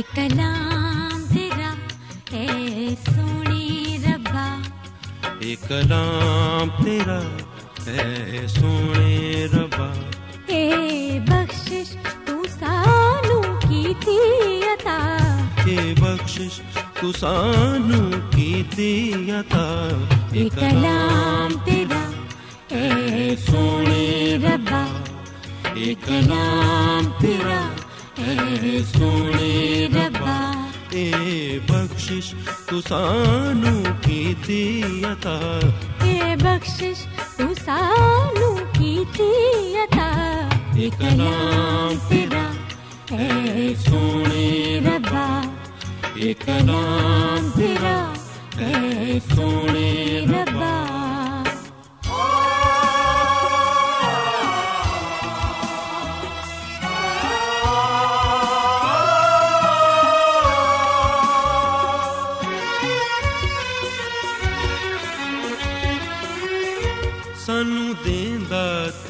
کلام تیرا اے سونے ربا۔ ایک کلام تیرا اے سونے ربا۔ اے بخشش تو سانو کی تھی عطا۔ اے بخشش تو سانو کی تھی عطا۔ اے کلام تیرا اے سونے ربا۔ اے کلام تیرا اے سونے ربا اے بخشش تو سانو کی عطا اے بخشش تو سانو کی عطا اے کلام تیرا اے سونے ربا اے کلام تیرا اے سونے ربا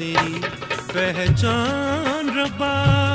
تیری پہچان ربا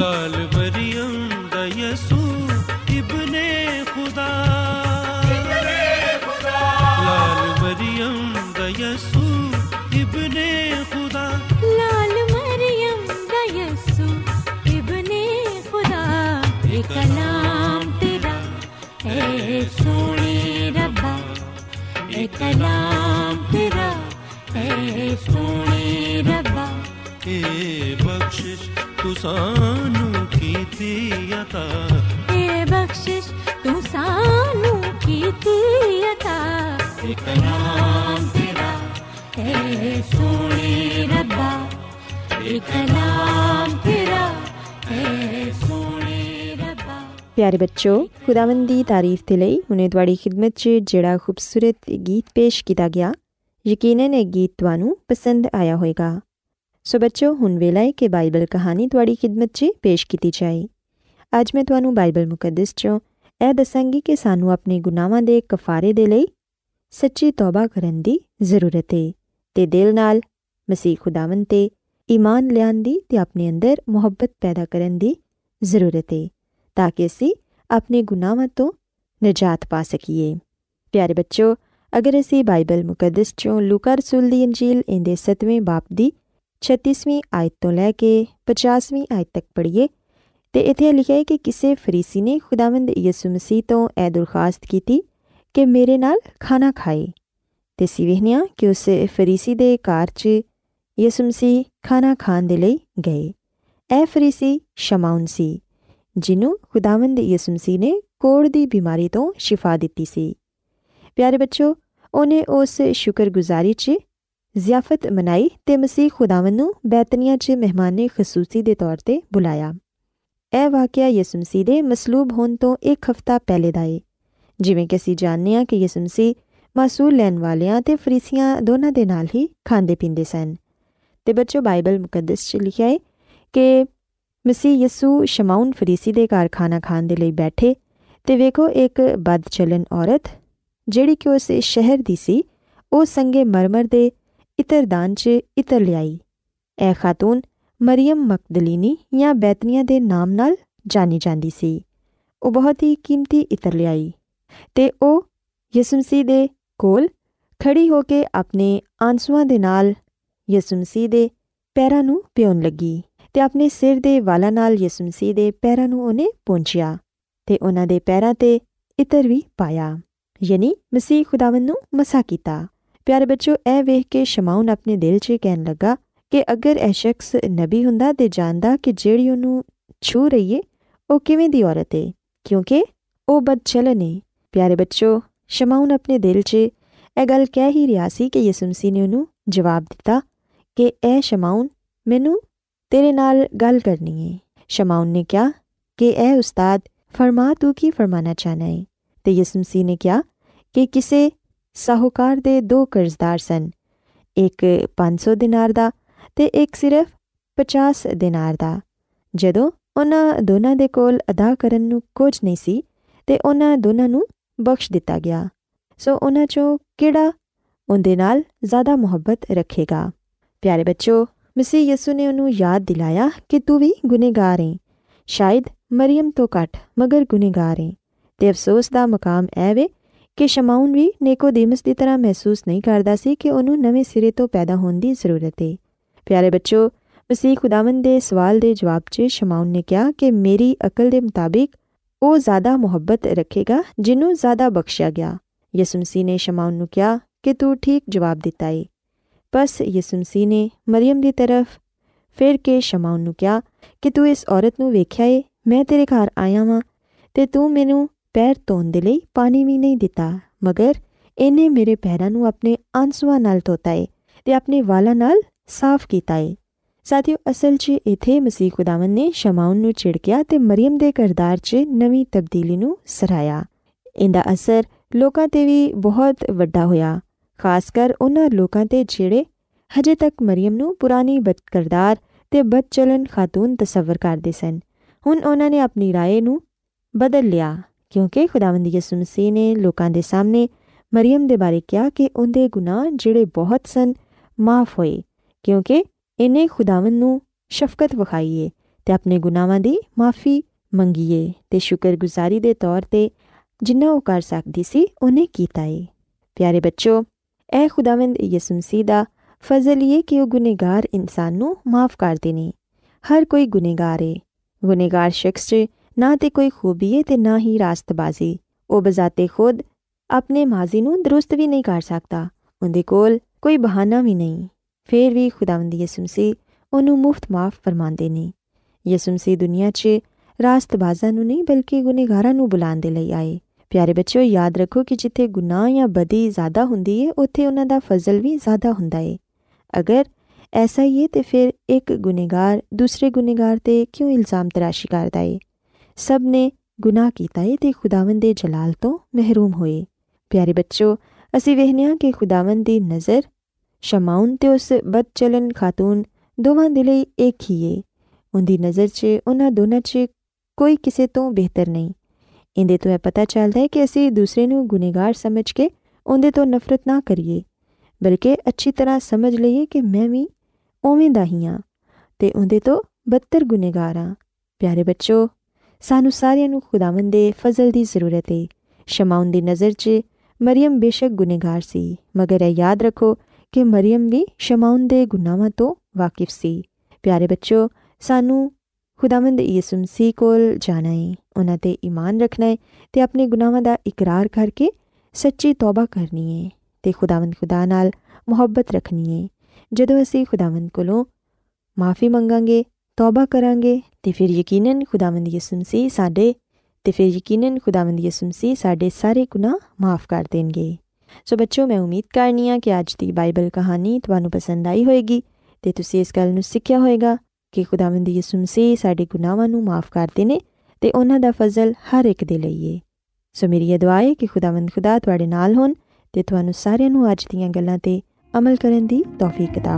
لال مریم دا سانوں کی اے بخشش تو سانوں کی نام تیرا۔ اے سونے ربا ایک نام تیرا۔ اے پیارے بچوں خداون کی تعریف کے لیے ہوں تاری خدمت سے جڑا خوبصورت گیت پیش کیتا گیا یقیناً یہ گیت پسند آیا ہوئے گا۔ سو بچوں ہوں ویلا ہے کہ بائبل کہانی تھوڑی خدمت چ پیش کی جائے اج میں بائبل مقدس چوں یہ دسای کہ سانوں اپنے گناواں کے کفارے دل سچی تعبہ کر ضرورت ہے تو دل مسیح خداون ایمان لیان محبت پیدا کرنے کی ضرورت ہے تاکہ اِسی اپنے گناواں تو نجات پا سکیے۔ پیارے بچوں، اگر اِسی بائبل مقدس چوں لوکا رسول کی انجیل اندر ستویں باپ کی 36ਵੀਂ ਆਇਤ ਤੋਂ ਲੈ ਕੇ 50ਵੀਂ ਆਇਤ ਤੱਕ ਪੜ੍ਹੀਏ ਤੇ ਇੱਥੇ ਲਿਖਿਆ ਹੈ ਕਿ ਕਿਸੇ ਫਰੀਸੀ ਨੇ ਖੁਦਾਵੰਦ ਯਿਸੂ ਮਸੀਹ ਤੋਂ ਇਹ ਦਰਖਾਸਤ ਕੀਤੀ ਕਿ ਮੇਰੇ ਨਾਲ ਖਾਣਾ ਖਾਏ ਤੇ ਅਸੀਂ ਵੇਖਿਆ ਕਿ ਉਸ ਫਰੀਸੀ ਦੇ ਘਰ 'ਚ ਯਿਸੂ ਮਸੀਹ ਖਾਣਾ ਖਾਣ ਦੇ ਲਈ ਗਏ ਇਹ ਫਰੀਸੀ ਸ਼ਮਾਉਨ ਸੀ ਜਿਹਨੂੰ ਖੁਦਾਵੰਦ ਯਿਸੂ ਮਸੀਹ ਨੇ ਕੋੜ ਦੀ ਬਿਮਾਰੀ ਤੋਂ ਸ਼ਿਫਾ ਦਿੱਤੀ ਸੀ ਪਿਆਰੇ ਬੱਚੋ ਉਹਨੇ ਉਸ ਸ਼ੁਕਰਗੁਜ਼ਾਰੀ 'ਚ ਜ਼ਿਆਫਤ ਮਨਾਈ ਤੇ ਮਸੀਹ ਖੁਦਾਵੰਦ ਨੂੰ ਬੈਤਨੀਆ 'ਚ ਮਹਿਮਾਨੇ ਖਸੂਸੀ ਦੇ ਤੌਰ ਤੇ ਬੁਲਾਇਆ ਇਹ ਵਾਕਿਆ ਯਿਸੂ ਮਸੀਹ ਦੇ ਮਸਲੂਬ ਹੋਣ ਤੋਂ ਇੱਕ ਹਫ਼ਤਾ ਪਹਿਲੇ ਦਾ ਹੈ ਜਿਵੇਂ ਕਿ ਅਸੀਂ ਜਾਣਦੇ ਹਾਂ ਕਿ ਯਿਸੂ ਮਸੀਹ ਮਾਸੂਲ ਲੈਣ ਵਾਲਿਆਂ ਤੇ ਫਰੀਸੀਆਂ ਦੋਨਾਂ ਦੇ ਨਾਲ ਹੀ ਖਾਂਦੇ ਪੀਂਦੇ ਸਨ ਤੇ ਬੱਚੋ ਬਾਈਬਲ ਮੁਕੱਦਸ 'ਚ ਲਿਖਿਆ ਹੈ ਕਿ ਮਸੀਹ ਯਿਸੂ ਸ਼ਮਾਉਨ ਫਰੀਸੀ ਦੇ ਘਰ ਖਾਣਾ ਖਾਣ ਦੇ ਲਈ ਬੈਠੇ ਤੇ ਵੇਖੋ ਇੱਕ ਬਦਚਲਨ ਔਰਤ ਜਿਹੜੀ ਕਿ ਉਸ ਸ਼ਹਿਰ ਦੀ ਸੀ ਉਹ ਸੰਗੇ ਮਰਮਰ اطردان سے اطراح خاتون مریئم مقدلینی یا بےتنیاں کے نام نال جانی جاتی سی وہ بہت ہی قیمتی اطرائی وہ یسمسی کے کول کھڑی ہو کے اپنے آنسواں یسمسی کے پیروں پیونے لگی اپنے سر کے والا یسمسی دیروں پہنچیا تو انہوں کے پیروں سے اطرو پایا یعنی مسیح خداون مسا کیا پیارے بچوں یہ ویک کے شماؤن اپنے دل چی کہ لگا کہ اگر یہ شخص نبی ہوں تو جاندہ کہ جیڑی انہوں چھو رہی ہے وہ کبھی عورت ہے؟ کیونکہ وہ بد چلن ہے۔ پیارے بچوں، شماؤن اپنے دل چل کہہ ہی رہا سی کہ یسمسی نے انہوں جواب دیتا کہ اے شماؤن، مینوں تیرے نال گل کرنی ہے۔ شماؤن نے کیا کہ اے استاد، فرما تو کی فرمانا چاہنا ہے؟ تو یسمسی نے کیا کہ کسے ساہوکار دو کرزدار سن۔ ایک پانچ سو دنار پچاس دنار کا جدو دونوں کے کول ادا کرنے کچھ نہیں سی تو ان دونوں بخش دیا سو ان چوں کہڑا اندر زیادہ محبت رکھے گا۔ پیارے بچوں مسی یسو نے انہوں یاد دلایا کہ توں بھی گنےگار ہے شاید مریم تو کٹ، مگر گنہگار ہے تو افسوس کا مقام ای کہ شماؤن بھی نیکو دیمس کی طرح محسوس نہیں کرتا کہ انہوں نرے تو پیدا ہونے کی ضرورت ہے۔ پیارے بچوں کے سوال کے جواب سے شماؤن نے کہا کہ میری عقل کے مطابق وہ زیادہ محبت رکھے گا جنہوں زیادہ بخشیا گیا۔ یسمسی نے شماؤن کیا کہ تھی جواب دتا ہے۔ بس یسمسی نے مریئم کی طرف فر کے شماؤن کہا کہ تورت نیکھیا ہے، میں تیرے گھر آیا وا تو تینوں ਪੈਰ ਧੋਣ ਦੇ ਲਈ ਪਾਣੀ ਵੀ ਨਹੀਂ ਦਿੱਤਾ ਮਗਰ ਇਹਨੇ ਮੇਰੇ ਪੈਰਾਂ ਨੂੰ ਆਪਣੇ ਆਂਸੂਆਂ ਨਾਲ ਧੋਤਾ ਏ ਤੇ ਆਪਣੇ ਵਾਲਾਂ ਨਾਲ ਸਾਫ਼ ਕੀਤਾ ਏ ਸਾਥੀਓ ਅਸਲ 'ਚ ਇਥੇ ਮਸੀਹ ਖੁਦਾਵੰਦ ਨੇ ਸ਼ਮਾਉਨ ਨੂੰ ਛਿੜਕਿਆ ਤੇ ਮਰੀਮ ਦੇ ਕਿਰਦਾਰ 'ਚ ਨਵੀਂ ਤਬਦੀਲੀ ਨੂੰ ਸਰਾਇਆ ਇਹਦਾ ਅਸਰ ਲੋਕਾਂ 'ਤੇ ਵੀ ਬਹੁਤ ਵੱਡਾ ਹੋਇਆ ਖਾਸ ਕਰ ਉਹਨਾਂ ਲੋਕਾਂ 'ਤੇ ਜਿਹੜੇ ਹਜੇ ਤੱਕ ਮਰੀਮ ਨੂੰ ਪੁਰਾਣੀ ਬਦਕਰਦਾਰ ਤੇ ਬਦਚਲਨ ਖਾਤੂਨ ਤਸਵਰ ਕਰਦੇ ਸਨ ਹੁਣ ਉਹਨਾਂ ਨੇ ਆਪਣੀ رائے ਨੂੰ ਬਦਲ ਲਿਆ ਕਿਉਂਕਿ ਖੁਦਾਵੰਦ ਯਿਸੂ ਮਸੀਹ ਨੇ ਲੋਕਾਂ ਦੇ ਸਾਹਮਣੇ ਮਰੀਮ ਦੇ ਬਾਰੇ ਕਿਹਾ ਕਿ ਉਹਦੇ ਗੁਨਾਹ ਜਿਹੜੇ ਬਹੁਤ ਸਨ ਮਾਫ ਹੋਏ ਕਿਉਂਕਿ ਇਹਨੇ ਖੁਦਾਵੰਦ ਨੂੰ ਸ਼ਫਕਤ ਵਿਖਾਈਏ ਤੇ ਆਪਣੇ ਗੁਨਾਹਾਂ ਦੀ ਮਾਫੀ ਮੰਗੀਏ ਤੇ ਸ਼ੁਕਰਗੁਜ਼ਾਰੀ ਦੇ ਤੌਰ ਤੇ ਜਿੰਨਾ ਉਹ ਕਰ ਸਕਦੀ ਸੀ ਉਹਨੇ ਕੀਤਾ ਏ ਪਿਆਰੇ ਬੱਚੋ ਐ ਖੁਦਾਵੰਦ ਯਿਸੂ ਮਸੀਹ ਦਾ ਫਜ਼ਲ ਇਹ ਕਿ ਉਹ ਗੁਨੇਗਾਰ ਇਨਸਾਨ ਨੂੰ ਮਾਫ ਕਰਦੇ ਨੇ ਹਰ ਕੋਈ ਗੁਨੇਗਾਰ ਏ ਗੁਨੇਗਾਰ ਸ਼ਖਸ 'ਚ نہ کوئی خوبی ہے تو نہ ہی راست بازی وہ بجاتے خود اپنے ماضی نروست بھی نہیں کر سکتا۔ اندر کول کوئی بہانا بھی نہیں۔ پھر بھی خداون یسومسی انہوں مفت معاف فرما نہیں یسومسی دنیا چاس بازاں نہیں بلکہ گنےگاروں بلاؤ لیے آئے۔ پیارے بچے یاد رکھو کہ جیتے گنا یا بدی زیادہ ہوں اتنے انہوں کا فضل بھی زیادہ ہوں اگر ایسا ہی ہے تو پھر ایک گنہگار دوسرے گنےگار سے کیوں الزام تراشی کرتا ہے؟ ਤਰਾਸ਼ੀ ਕਰਦਾ ਏ ਸਭ ਨੇ ਗੁਨਾਹ ਕੀਤਾ ਏ ਤੇ ਖੁਦਾਵੰਦ ਦੇ ਜਲਾਲ ਤੋਂ ਮਹਿਰੂਮ ਹੋਏ ਪਿਆਰੇ ਬੱਚੋ ਅਸੀਂ ਵੇਖਨੇ ਕਿ ਖੁਦਾਵੰਦ ਦੀ ਨਜ਼ਰ ਸ਼ਮਾਉਨ ਤੇ ਉਸ ਬਦਚਲਨ ਖਾਤੂਨ ਦੋਵਾਂ ਦੇ ਲਈ ਇੱਕ ਹੀ ਏ ਉਹਦੀ ਨਜ਼ਰ 'ਚ ਉਹਨਾਂ ਦੋਨਾਂ 'ਚ ਕੋਈ ਕਿਸੇ ਤੋਂ ਬਿਹਤਰ ਨਹੀਂ ਇਹਦੇ ਤੋਂ ਇਹ ਪਤਾ ਚੱਲਦਾ ਹੈ ਕਿ ਅਸੀਂ ਦੂਸਰੇ ਨੂੰ ਗੁਨੇਗਾਰ ਸਮਝ ਕੇ ਉਹਦੇ ਤੋਂ ਨਫ਼ਰਤ ਨਾ ਕਰੀਏ ਬਲਕਿ ਅੱਛੀ ਤਰ੍ਹਾਂ ਸਮਝ ਲਈਏ ਕਿ ਮੈਂ ਵੀ ਉਵੇਂ ਦਾ ਹੀ ਹਾਂ ਤੇ ਉਹਦੇ ਤੋਂ ਬੱਤਰ ਗੁਨੇਗਾਰ ਹਾਂ ਪਿਆਰੇ ਬੱਚੋ سانوں سارایا خداوند فضل کی ضرورت ہے شماؤن کی نظر چ مریم بے شک گنہگار سے مگر یہ یاد رکھو کہ مریم بھی شماؤن کے گناواں تو واقف سی۔ پیارے بچوں سانوں خداوند سی کو جانا ہے انہوں سے ایمان رکھنا ہے تو اپنے گناواں کا اقرار کر کے سچی تعبہ کرنی ہے تو خداوت خدا نال محبت رکھنی ہے جدو اِسی خداوت کو معافی منگا گے ਤੌਬਾ ਕਰਾਂਗੇ ਤੇ ਫਿਰ ਯਕੀਨਨ ਖੁਦਾਵੰਦ ਯਿਸੂ ਮਸੀਹ ਸਾਡੇ ਤੇ ਫਿਰ ਯਕੀਨਨ ਖੁਦਾਵੰਦ ਯਿਸੂ ਮਸੀਹ ਸਾਡੇ ਸਾਰੇ ਗੁਨਾਹ ਮਾਫ ਕਰ ਦੇਣਗੇ ਸੋ ਬੱਚੋ ਮੈਂ ਉਮੀਦ ਕਰਨੀ ਆ ਕਿ ਅੱਜ ਦੀ ਬਾਈਬਲ ਕਹਾਣੀ ਤੁਹਾਨੂੰ ਪਸੰਦ ਆਈ ਹੋਵੇਗੀ ਤੇ ਤੁਸੀਂ ਇਸ ਗੱਲ ਨੂੰ ਸਿੱਖਿਆ ਹੋਵੇਗਾ ਕਿ ਖੁਦਾਵੰਦ ਯਿਸੂ ਮਸੀਹ ਸਾਡੇ ਗੁਨਾਹਾਂ ਨੂੰ ਮਾਫ ਕਰਦੇ ਨੇ ਤੇ ਉਹਨਾਂ ਦਾ ਫਜ਼ਲ ਹਰ ਇੱਕ ਦੇ ਲਈ ਹੈ ਸੋ ਮੇਰੀ ਇਹ ਦੁਆ ਹੈ ਕਿ ਖੁਦਾਵੰਦ ਖੁਦਾ ਤੁਹਾਡੇ ਨਾਲ ਹੋਣ ਤੇ ਤੁਹਾਨੂੰ ਸਾਰਿਆਂ ਨੂੰ ਅੱਜ ਦੀਆਂ ਗੱਲਾਂ ਤੇ ਅਮਲ ਕਰਨ ਦੀ ਤੌਫੀਕ عطا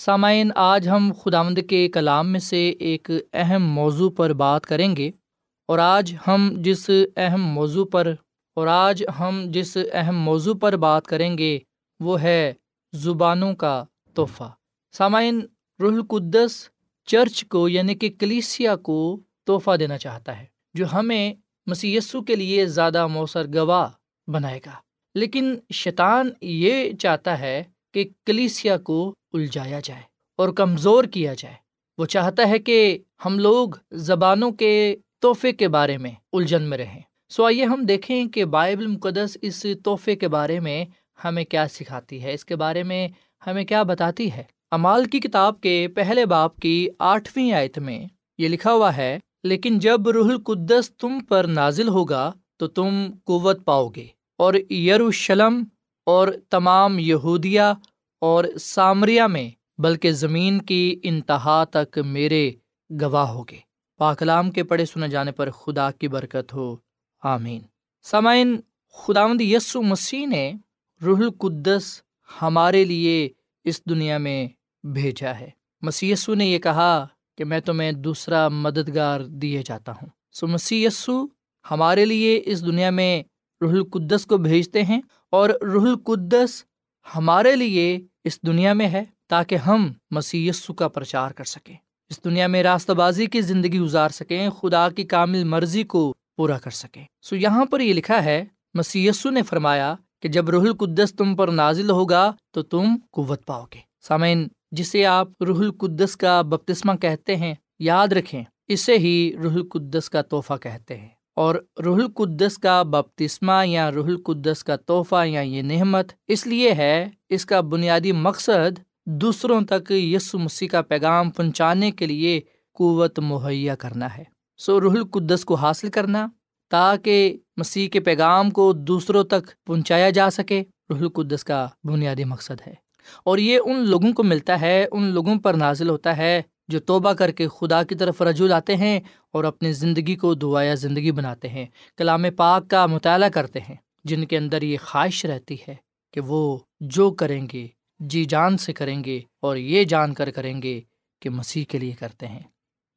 سامعین، آج ہم خداوند کے کلام میں سے ایک اہم موضوع پر بات کریں گے۔ اور آج ہم جس اہم موضوع پر، اور آج ہم جس اہم موضوع پر بات کریں گے، وہ ہے زبانوں کا تحفہ۔ سامعین رح القدس چرچ کو یعنی کہ کلیسیا کو تحفہ دینا چاہتا ہے، جو ہمیں مسی کے لیے زیادہ مؤثر گواہ بنائے گا۔ لیکن شیطان یہ چاہتا ہے کہ کلیسیا کو الجھایا جائے اور کمزور کیا جائے۔ وہ چاہتا ہے کہ ہم لوگ زبانوں کے تحفے کے بارے میں الجھن میں رہیں۔ سو آئیے ہم دیکھیں کہ بائبل مقدس اس تحفے کے بارے میں ہمیں کیا سکھاتی ہے۔ اس کے بارے میں ہمیں کیا بتاتی ہے۔ امال کی کتاب کے پہلے باپ کی آٹھویں آیت میں یہ لکھا ہوا ہے، لیکن جب روح القدس تم پر نازل ہوگا تو تم قوت پاؤ گے اور یروشلم اور تمام یہودیا اور سامریا میں، بلکہ زمین کی انتہا تک میرے گواہ ہوگے۔ پاکلام کے پڑھے سنے جانے پر خدا کی برکت ہو۔ آمین۔ سامعین، خداوند یسو مسیح نے روح القدس ہمارے لیے اس دنیا میں بھیجا ہے۔ مسی نے یہ کہا کہ میں تمہیں دوسرا مددگار دیے جاتا ہوں۔ سو مسی ہمارے لیے اس دنیا میں روح القدس کو بھیجتے ہیں اور روح القدس ہمارے لیے اس دنیا میں ہے تاکہ ہم مسی کا پرچار کر سکیں۔ اس دنیا میں راستہ بازی کی زندگی گزار سکیں، خدا کی کامل مرضی کو پورا کر سکیں۔ سو یہاں پر یہ لکھا ہے مسی نے فرمایا کہ جب روح القدس تم پر نازل ہوگا تو تم قوت پاؤ گے۔ سامعین، جسے آپ روح القدس کا بپتسمہ کہتے ہیں، یاد رکھیں، اسے ہی روح القدس کا تحفہ کہتے ہیں۔ اور روح القدس کا بپتسمہ یا روح القدس کا تحفہ یا یہ نعمت اس لیے ہے، اس کا بنیادی مقصد دوسروں تک یسو مسیح کا پیغام پہنچانے کے لیے قوت مہیا کرنا ہے۔ سو روح القدس کو حاصل کرنا، تاکہ مسیح کے پیغام کو دوسروں تک پہنچایا جا سکے، روح القدس کا بنیادی مقصد ہے۔ اور یہ ان لوگوں کو ملتا ہے، ان لوگوں پر نازل ہوتا ہے جو توبہ کر کے خدا کی طرف رجوع لاتے ہیں اور اپنی زندگی کو دعایا زندگی بناتے ہیں، کلام پاک کا مطالعہ کرتے ہیں، جن کے اندر یہ خواہش رہتی ہے کہ وہ جو کریں گے جی جان سے کریں گے اور یہ جان کر کریں گے کہ مسیح کے لیے کرتے ہیں۔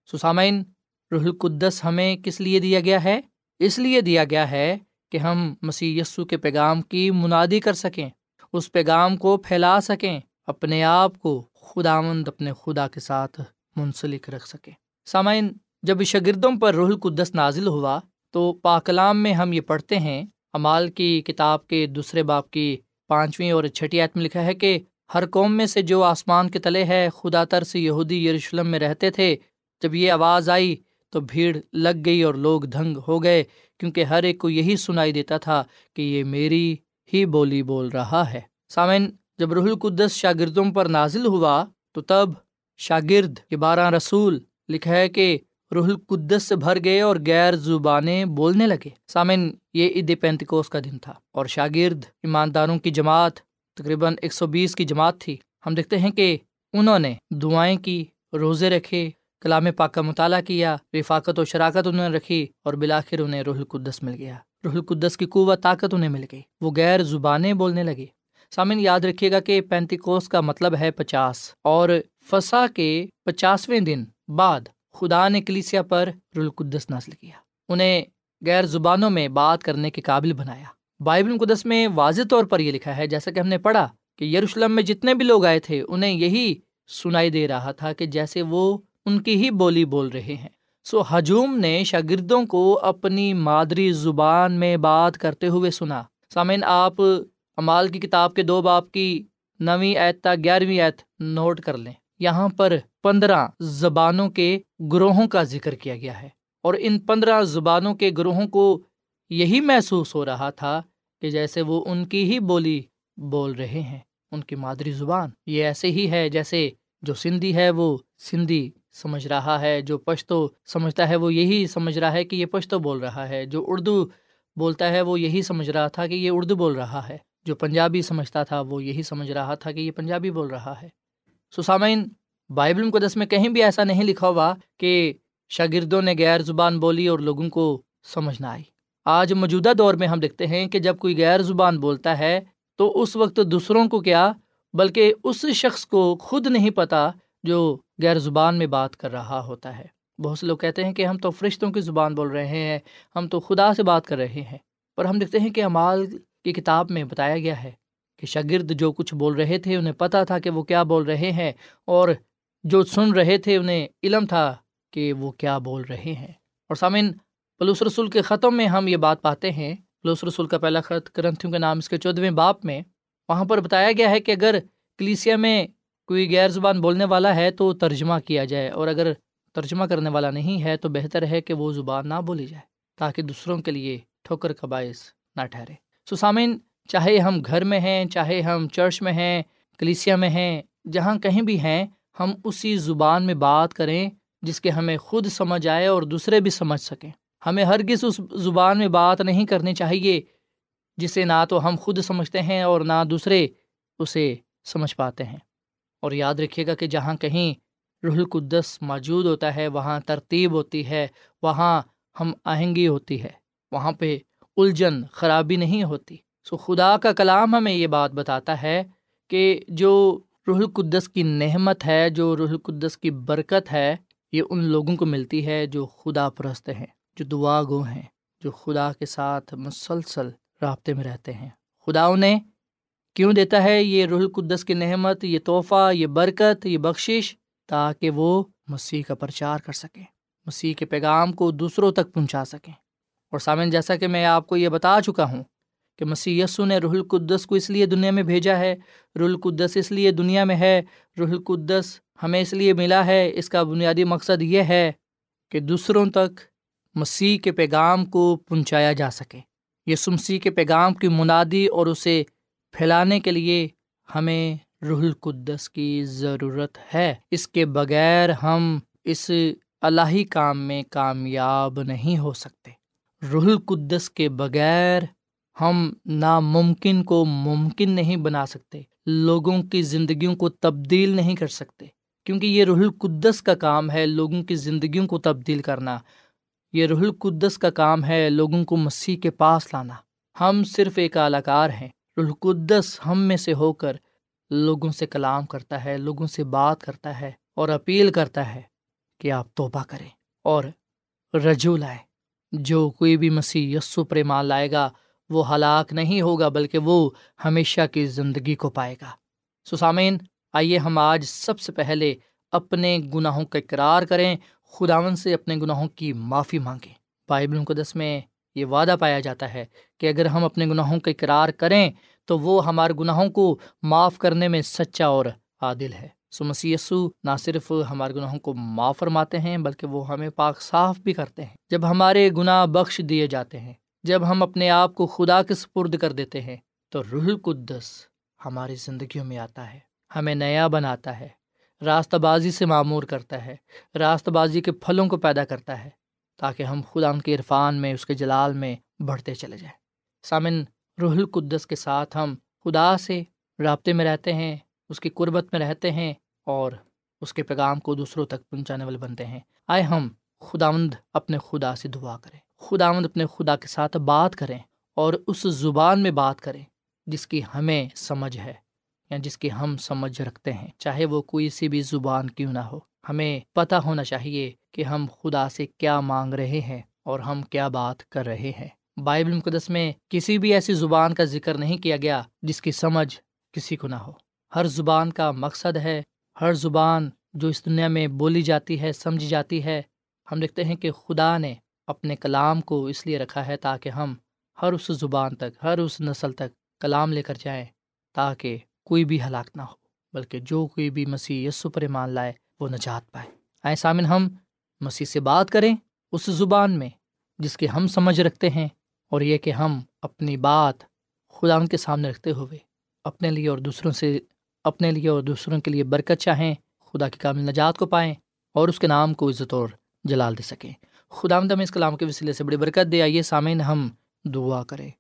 سسامین رح القدس ہمیں کس لیے دیا گیا ہے؟ اس لیے دیا گیا ہے کہ ہم مسیح یسو کے پیغام کی منادی کر سکیں، اس پیغام کو پھیلا سکیں، اپنے آپ کو خدا مند اپنے خدا کے ساتھ منسلک رکھ سکیں سامعین، جب شاگردوں پر روح القدس نازل ہوا، تو پاکلام میں ہم یہ پڑھتے ہیں، امال کی کتاب کے دوسرے باپ کی پانچویں اور چھٹی آیت میں لکھا ہے کہ ہر قوم میں سے جو آسمان کے تلے ہے، خدا تر سے یہودی یروشلم میں رہتے تھے۔ جب یہ آواز آئی، تو بھیڑ لگ گئی اور لوگ دھنگ ہو گئے، کیونکہ ہر ایک کو یہی سنائی دیتا تھا کہ یہ میری ہی بولی بول رہا ہے۔ سامن جب رح القدس شاگردوں پر نازل ہوا، تو تب شاگرد بارہ رسول لکھا ہے کہ روح القدس سے بھر گئے اور غیر زبانیں بولنے لگے۔ سامن یہ عید پینتکوس کا دن تھا اور شاگرد ایمانداروں کی جماعت تقریباً ایک سو بیس کی جماعت تھی۔ ہم دیکھتے ہیں کہ انہوں نے دعائیں کی، روزے رکھے، کلام پاک کا مطالعہ کیا، رفاقت و شراکت انہوں نے رکھی اور بلاخر انہیں روح القدس مل گیا۔ روح القدس کی قوت، طاقت انہیں مل گئی، وہ غیر زبانیں بولنے لگے۔ سامن یاد رکھیے گا کہ پینتی کوس کا مطلب ہے پچاس اور فسا کے پچاسویں دن بعد خدا نے کلیسیا پر روح القدس نسل کیا۔ انہیں غیر زبانوں میں بات کرنے کے قابل بنایا۔ بائبل مقدس میں واضح طور پر یہ لکھا ہے، جیسا کہ ہم نے پڑھا کہ یروشلم میں جتنے بھی لوگ آئے تھے، انہیں یہی سنائی دے رہا تھا کہ جیسے وہ ان کی ہی بولی بول رہے ہیں۔ سو ہجوم نے شاگردوں کو اپنی مادری زبان میں بات کرتے ہوئے سنا۔ سامعین، آپ امال کی کتاب کے دو باپ کی نویں ایتا گیارہویں ایت نوٹ کر لیں۔ یہاں پر پندرہ زبانوں کے گروہوں کا ذکر کیا گیا ہے۔ اور ان پندرہ زبانوں کے گروہوں کو یہی محسوس ہو رہا تھا کہ جیسے وہ ان کی ہی بولی بول رہے ہیں، ان کی مادری زبان۔ یہ ایسے ہی ہے جیسے جو سندھی ہے وہ سندھی سمجھ رہا ہے، جو پشتو سمجھتا ہے وہ یہی سمجھ رہا ہے کہ یہ پشتو بول رہا ہے۔ جو اردو بولتا ہے وہ یہی سمجھ رہا تھا کہ یہ اردو بول رہا ہے۔ جو پنجابی سمجھتا تھا وہ یہی سمجھ رہا تھا کہ یہ پنجابی بول رہا ہے۔ سسامین بائبل مقدس میں کہیں بھی ایسا نہیں لکھا ہوا کہ شاگردوں نے غیر زبان بولی اور لوگوں کو سمجھ نہ آئی۔ آج موجودہ دور میں ہم دیکھتے ہیں کہ جب کوئی غیر زبان بولتا ہے تو اس وقت دوسروں کو کیا، بلکہ اس شخص کو خود نہیں پتہ جو غیر زبان میں بات کر رہا ہوتا ہے۔ بہت سے لوگ کہتے ہیں کہ ہم تو فرشتوں کی زبان بول رہے ہیں، ہم تو خدا سے بات کر رہے ہیں۔ پر ہم دیکھتے ہیں کہ امال کی کتاب میں بتایا گیا ہے کہ شاگرد جو کچھ بول رہے تھے انہیں پتہ تھا کہ وہ کیا بول رہے ہیں اور جو سن رہے تھے انہیں علم تھا کہ وہ کیا بول رہے ہیں۔ اور سامعین، پلوس رسول کے خطوں میں ہم یہ بات پاتے ہیں۔ پلوس رسول کا پہلا خط کرنتھیوں کے نام اس کے چودھویں باپ میں، وہاں پر بتایا گیا ہے کہ اگر کلیسیا میں کوئی غیر زبان بولنے والا ہے تو ترجمہ کیا جائے، اور اگر ترجمہ کرنے والا نہیں ہے تو بہتر ہے کہ وہ زبان نہ بولی جائے تاکہ دوسروں کے لیے ٹھوکر کا باعث نہ ٹھہرے۔ سو سامعین چاہے ہم گھر میں ہیں، چاہے ہم چرچ میں ہیں، کلیسیا میں ہیں، جہاں کہیں بھی ہیں، ہم اسی زبان میں بات کریں جس کے ہمیں خود سمجھ آئے اور دوسرے بھی سمجھ سکیں۔ ہمیں ہرگز اس زبان میں بات نہیں کرنی چاہیے، جسے نہ تو ہم خود سمجھتے ہیں اور نہ دوسرے اسے سمجھ پاتے ہیں۔ اور یاد رکھیے گا کہ جہاں کہیں رح القدس موجود ہوتا ہے، وہاں ترتیب ہوتی ہے، وہاں ہم آہنگی ہوتی ہے، وہاں پہ الجھن خرابی نہیں ہوتی۔ سو خدا کا کلام ہمیں یہ بات بتاتا ہے کہ جو رح القدس کی نعمت ہے، جو رح القدس کی برکت ہے، یہ ان لوگوں کو ملتی ہے جو خدا پرست ہیں، جو دعا گو ہیں، جو خدا کے ساتھ مسلسل رابطے میں رہتے ہیں۔ خدا انہیں کیوں دیتا ہے یہ رح القدس کی نعمت، یہ تحفہ، یہ برکت، یہ بخشش تاکہ وہ مسیح کا پرچار کر سکیں، مسیح کے پیغام کو دوسروں تک پہنچا سکیں۔ اور سامن جیسا کہ میں آپ کو یہ بتا چکا ہوں کہ مسیح یسو نے رح القدس کو اس لیے دنیا میں بھیجا ہے رح القدس اس لیے دنیا میں ہے رح القدس ہمیں اس لیے ملا ہے، اس کا بنیادی مقصد یہ ہے کہ دوسروں تک مسیح کے پیغام کو پہنچایا جا سکے۔ یہ مسیح کے پیغام کی منادی اور اسے پھیلانے کے لیے ہمیں رح القدس کی ضرورت ہے۔ اس کے بغیر ہم اس الہی کام میں کامیاب نہیں ہو سکتے۔ رح القدس کے بغیر ہم ناممکن کو ممکن نہیں بنا سکتے، لوگوں کی زندگیوں کو تبدیل نہیں کر سکتے۔ کیونکہ یہ رح القدس کا کام ہے لوگوں کی زندگیوں کو تبدیل کرنا۔ یہ رح القدس کا کام ہے لوگوں کو مسیح کے پاس لانا۔ ہم صرف ایک اعلی ہیں۔ رح القدس ہم میں سے ہو کر لوگوں سے کلام کرتا ہے، لوگوں سے بات کرتا ہے اور اپیل کرتا ہے کہ آپ توبہ کریں اور رجوع لائے جو کوئی بھی مسیح یسو پر لائے گا وہ ہلاک نہیں ہوگا بلکہ وہ ہمیشہ کی زندگی کو پائے گا۔ سسامین آئیے ہم آج سب سے پہلے اپنے گناہوں کا اقرار کریں خداون سے اپنے گناہوں کی معافی مانگیں۔ بائبل مقدس میں یہ وعدہ پایا جاتا ہے کہ اگر ہم اپنے گناہوں کا اقرار کریں تو وہ ہمارے گناہوں کو معاف کرنے میں سچا اور عادل ہے۔ سو مسی نہ صرف ہمارے گناہوں کو معاف فرماتے ہیں، بلکہ وہ ہمیں پاک صاف بھی کرتے ہیں۔ جب ہمارے گناہ بخش دیے جاتے ہیں جب ہم اپنے آپ کو خدا کے سپرد کر دیتے ہیں، تو روح القدس ہماری زندگیوں میں آتا ہے، ہمیں نیا بناتا ہے، راستہ بازی سے معمور کرتا ہے، راستہ بازی کے پھلوں کو پیدا کرتا ہے، تاکہ ہم خدا ان کے عرفان میں، اس کے جلال میں بڑھتے چلے جائیں۔ سامن روح القدس کے ساتھ ہم خدا سے رابطے میں رہتے ہیں، اس کی قربت میں رہتے ہیں اور اس کے پیغام کو دوسروں تک پہنچانے والے بنتے ہیں۔ آئے ہم خداوند اپنے خدا سے دعا کریں۔ خداوند اپنے خدا کے ساتھ بات کریں اور اس زبان میں بات کریں جس کی ہمیں سمجھ ہے یا جس کی ہم سمجھ رکھتے ہیں۔ چاہے وہ کوئی سی بھی زبان کیوں نہ ہو، ہمیں پتہ ہونا چاہیے کہ ہم خدا سے کیا مانگ رہے ہیں اور ہم کیا بات کر رہے ہیں۔ بائبل مقدس میں کسی بھی ایسی زبان کا ذکر نہیں کیا گیا جس کی سمجھ کسی کو نہ ہو۔ ہر زبان کا مقصد ہے، ہر زبان جو اس دنیا میں بولی جاتی ہے، سمجھی جاتی ہے ہم دیکھتے ہیں کہ خدا نے اپنے کلام کو اس لیے رکھا ہے تاکہ ہم ہر اس زبان تک، ہر اس نسل تک کلام لے کر جائیں تاکہ کوئی بھی ہلاک نہ ہو، بلکہ جو کوئی بھی مسیح یسو پر مان لائے وہ نجات پائے۔ آئے سامن ہم مسیح سے بات کریں اس زبان میں جس کے ہم سمجھ رکھتے ہیں اور یہ کہ ہم اپنی بات خدا ان کے سامنے رکھتے ہوئے اپنے لیے اور دوسروں سے، اپنے لیے اور دوسروں کے لیے برکت چاہیں، خدا کی کامل نجات کو پائیں اور اس کے نام کو عزت اور جلال دے سکیں۔ خدا آمدہ اس کلام کے وسیلے سے بڑی برکت دے۔ آئیے سامعین، ہم دعا کریں۔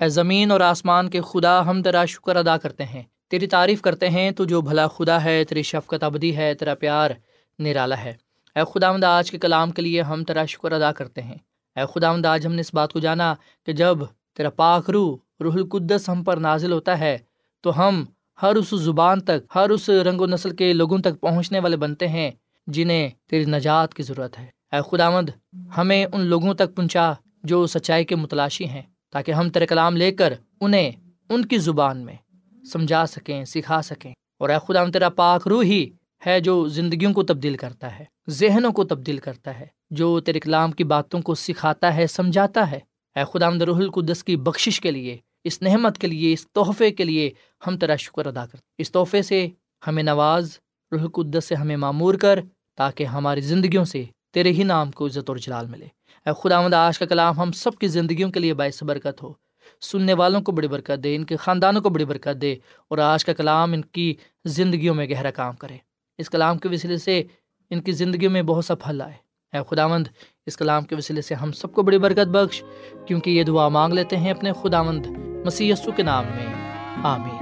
اے زمین اور آسمان کے خدا، ہم تیرا شکر ادا کرتے ہیں۔ تیری تعریف کرتے ہیں، تو جو بھلا خدا ہے، تیری شفقت ابدی ہے، تیرا پیار نرالا ہے۔ اے خدا آمدہ آج کے کلام کے لیے ہم تیرا شکر ادا کرتے ہیں۔ اے خدا آمد آج ہم نے اس بات کو جانا کہ جب تیرا پاک روح روح القدس ہم پر نازل ہوتا ہے، تو ہم ہر اس زبان تک، ہر اس رنگ و نسل کے لوگوں تک پہنچنے والے بنتے ہیں۔ جنہیں تیری نجات کی ضرورت ہے۔ اے خداوند، ہمیں ان لوگوں تک پہنچا جو سچائی کے متلاشی ہیں، تاکہ ہم تیرے کلام لے کر انہیں ان کی زبان میں سمجھا سکیں، سکھا سکیں۔ اور اے خدا تیرا پاک روح ہی ہے جو زندگیوں کو تبدیل کرتا ہے، ذہنوں کو تبدیل کرتا ہے، جو تیرے کلام کی باتوں کو سکھاتا ہے، سمجھاتا ہے۔ اے خدا روح القدس کی بخشش کے لیے، اس نعمت کے لیے، اس تحفے کے لیے ہم تیرا شکر ادا کرتے اس تحفے سے ہمیں نواز روح القدس سے ہمیں معمور کر تاکہ ہماری زندگیوں سے تیرے ہی نام کو عزت اور جلال ملے۔ اے خدا آج کا کلام ہم سب کی زندگیوں کے لیے باعث برکت ہو۔ سننے والوں کو بڑی برکت دے، ان کے خاندانوں کو بڑی برکت دے اور آج کا کلام ان کی زندگیوں میں گہرا کام کرے۔ اس کلام کے وسیلے سے ان کی زندگیوں میں بہت سا پھل آئے۔ اے خداوند، اس کلام کے وسیلے سے ہم سب کو بڑی برکت بخش، کیونکہ یہ دعا مانگ لیتے ہیں اپنے خداوند مسیح یسو کے نام میں۔ آمین۔